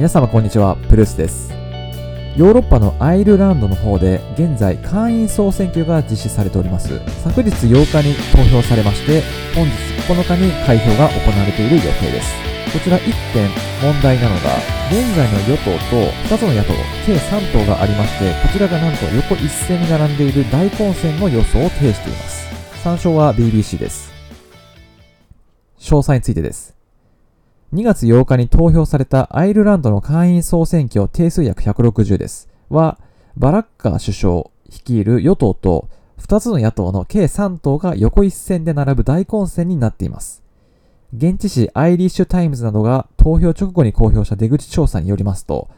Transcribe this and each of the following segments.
皆様こんにちは、ブルースです。ヨーロッパのアイルランドの方で現在会員総選挙が実施されております。昨日8日に投票されまして、本日9日に開票が行われている予定です。こちら1点問題なのが、現在の与党と2つの野党、計3党がありまして、こちらがなんと横一線に並んでいる大混戦の予想を呈しています。参照は BBC です。詳細についてです。2月8日に投票されたアイルランドの下院総選挙定数約160です。は、バラッカー首相率いる与党と2つの野党の計3党が横一線で並ぶ大混戦になっています。現地紙アイリッシュタイムズなどが投票直後に公表した出口調査によりますと、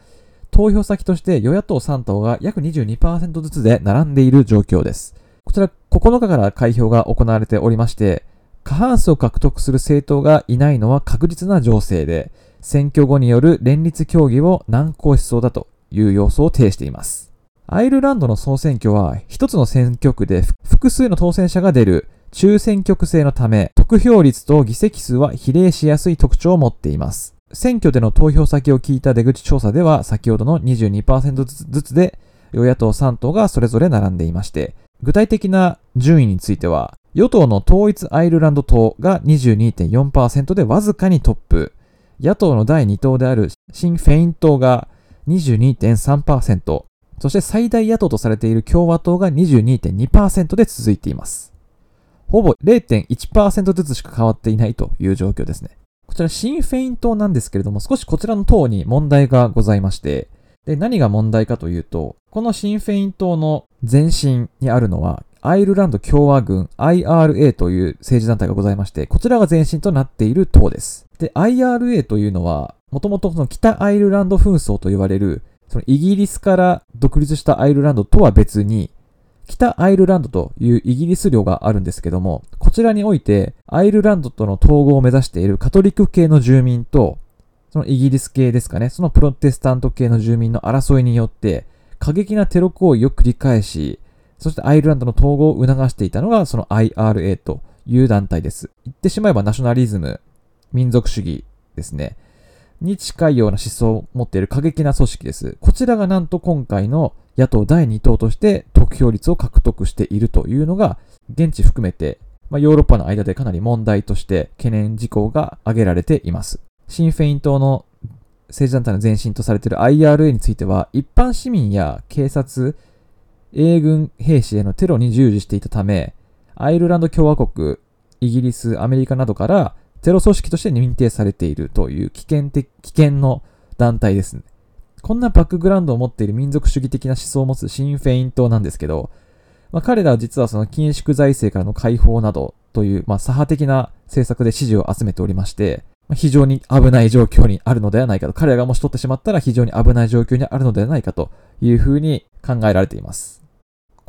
投票先として与野党3党が約22%ずつで並んでいる状況です。こちら9日から開票が行われておりまして、過半数を獲得する政党がいないのは確実な情勢で、選挙後による連立協議を難航しそうだという様相を呈しています。アイルランドの総選挙は一つの選挙区で複数の当選者が出る中選挙区制のため、得票率と議席数は比例しやすい特徴を持っています。選挙での投票先を聞いた出口調査では、先ほどの22%ずつずつで、与野党3党がそれぞれ並んでいまして、具体的な順位については、与党の統一アイルランド党が22.4%でわずかにトップ、野党の第2党であるシン・フェイン党が22.3%、そして最大野党とされている共和党が22.2%で続いています。ほぼ0.1%ずつしか変わっていないという状況ですね。こちらシン・フェイン党なんですけれども、少しこちらの党に問題がございまして、で、何が問題かというと、このシン・フェイン党の前身にあるのは、アイルランド共和軍 IRA という政治団体がございまして、こちらが前身となっている党です。で、IRA というのは、もともとその北アイルランド紛争と言われる、そのイギリスから独立したアイルランドとは別に、北アイルランドというイギリス領があるんですけども、こちらにおいて、アイルランドとの統合を目指しているカトリック系の住民と、そのイギリス系ですかね、そのプロテスタント系の住民の争いによって、過激なテロ行為を繰り返し、そしてアイルランドの統合を促していたのが、その IRA という団体です。言ってしまえばナショナリズム、民族主義ですね。に近いような思想を持っている過激な組織です。こちらがなんと今回の野党第2党として得票率を獲得しているというのが、現地含めて、まあ、ヨーロッパの間でかなり問題として懸念事項が挙げられています。シンフェイン党の政治団体の前身とされている IRA については、一般市民や警察、英軍兵士へのテロに従事していたため、アイルランド共和国、イギリス、アメリカなどからテロ組織として認定されているという危険的、危険の団体ですね。こんなバックグラウンドを持っている民族主義的な思想を持つシンフェイン党なんですけど、まあ、彼らは実はその緊縮財政からの解放などという、まあ、左派的な政策で支持を集めておりまして、まあ非常に危ない状況にあるのではないかと、彼らがもし取ってしまったら非常に危ない状況にあるのではないかというふうに考えられています。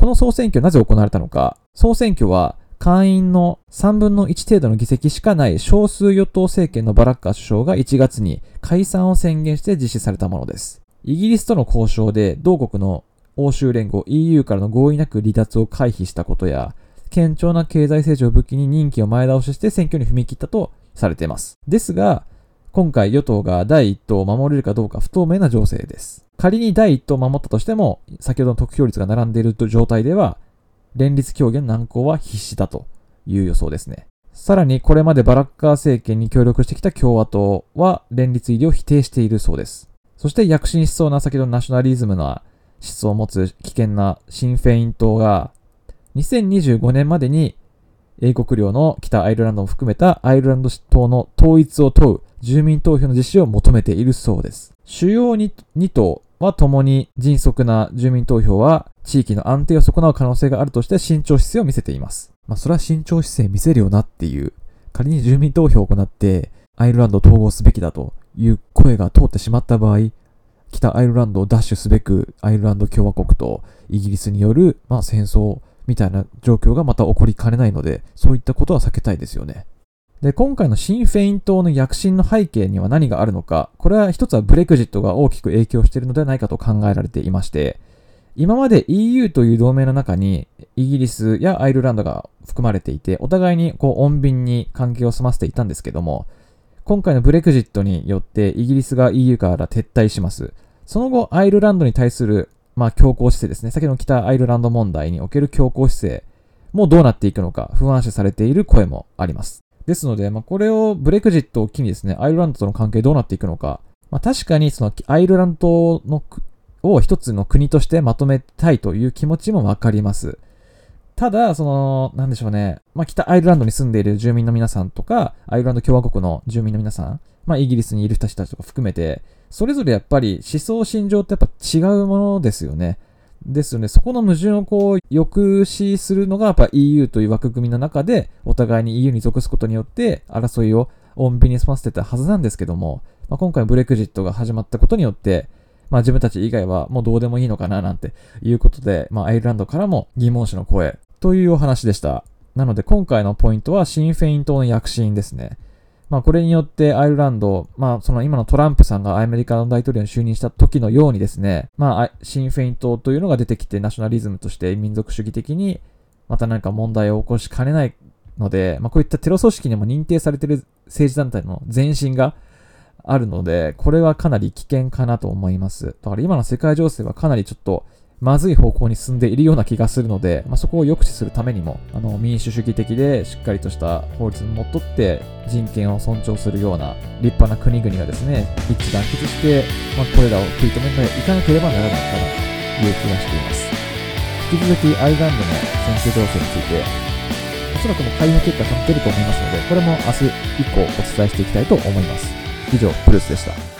この総選挙なぜ行われたのか、総選挙は会員の3分の1程度の議席しかない少数与党政権のバラッカー首相が1月に解散を宣言して実施されたものです。イギリスとの交渉で同国の欧州連合 EU からの合意なく離脱を回避したことや、堅調な経済成長を武器に任期を前倒しして選挙に踏み切ったとされています。ですが、今回与党が第一党を守れるかどうか不透明な情勢です。仮に第一党を守ったとしても、先ほどの得票率が並んでいる状態では、連立協議の難航は必至だという予想ですね。さらにこれまでバラッカー政権に協力してきた共和党は連立入りを否定しているそうです。そして躍進しそうな先ほどのナショナリズムな思想を持つ危険なシンフェイン党が2025年までに英国領の北アイルランドを含めたアイルランド党の統一を問う住民投票の実施を求めているそうです。主要 2, 2党は共に迅速な住民投票は地域の安定を損なう可能性があるとして慎重姿勢を見せています。まあそれは慎重姿勢見せるよなっていう、仮に住民投票を行ってアイルランドを統合すべきだという声が通ってしまった場合、北アイルランドを奪取すべくアイルランド共和国とイギリスによる、まあ、戦争みたいな状況がまた起こりかねないので、そういったことは避けたいですよね。で、今回のシンフェイン党の躍進の背景には何があるのか、これは一つはブレクジットが大きく影響しているのではないかと考えられていまして、今まで EU という同盟の中にイギリスやアイルランドが含まれていて、お互いにこう穏便に関係を済ませていたんですけども、今回のブレクジットによってイギリスが EU から撤退します。その後、アイルランドに対する、まあ、強硬姿勢ですね。先ほど北アイルランド問題における強硬姿勢もどうなっていくのか不安視されている声もあります。ですので、まあ、これをブレクジットを機にですね、アイルランドとの関係どうなっていくのか、まあ、確かにそのアイルランドのを一つの国としてまとめたいという気持ちもわかります。ただ、その、なんでしょうね。まあ、北アイルランドに住んでいる住民の皆さんとか、アイルランド共和国の住民の皆さん、まあ、イギリスにいる人たちとか含めて、それぞれやっぱり思想心情ってやっぱ違うものですよね。ですよね。そこの矛盾をこう、抑止するのがやっぱ EU という枠組みの中で、お互いに EU に属すことによって、争いを穏便に済ませてたはずなんですけども、まあ、今回ブレクジットが始まったことによって、まあ自分たち以外はもうどうでもいいのかななんていうことで、まあアイルランドからも疑問視の声というお話でした。なので今回のポイントはシンフェイン党の躍進ですね。まあこれによってアイルランド、まあその今のトランプさんがアメリカの大統領に就任した時のようにですね、まあシンフェイン党というのが出てきてナショナリズムとして民族主義的にまた何か問題を起こしかねないので、まあこういったテロ組織にも認定されている政治団体の前進があるので、これはかなり危険かなと思います。だから今の世界情勢はかなりちょっとまずい方向に進んでいるような気がするので、まあ、そこを抑止するためにも、あの民主主義的でしっかりとした法律にのっとって人権を尊重するような立派な国々がですね、一致団結して、まあ、これらを食い止めていかなければならないかなという気がしています。引き続きアイルランドの選挙情勢について、おそらくも開票結果が出ると思いますので、これも明日以降お伝えしていきたいと思います。以上、プルースでした。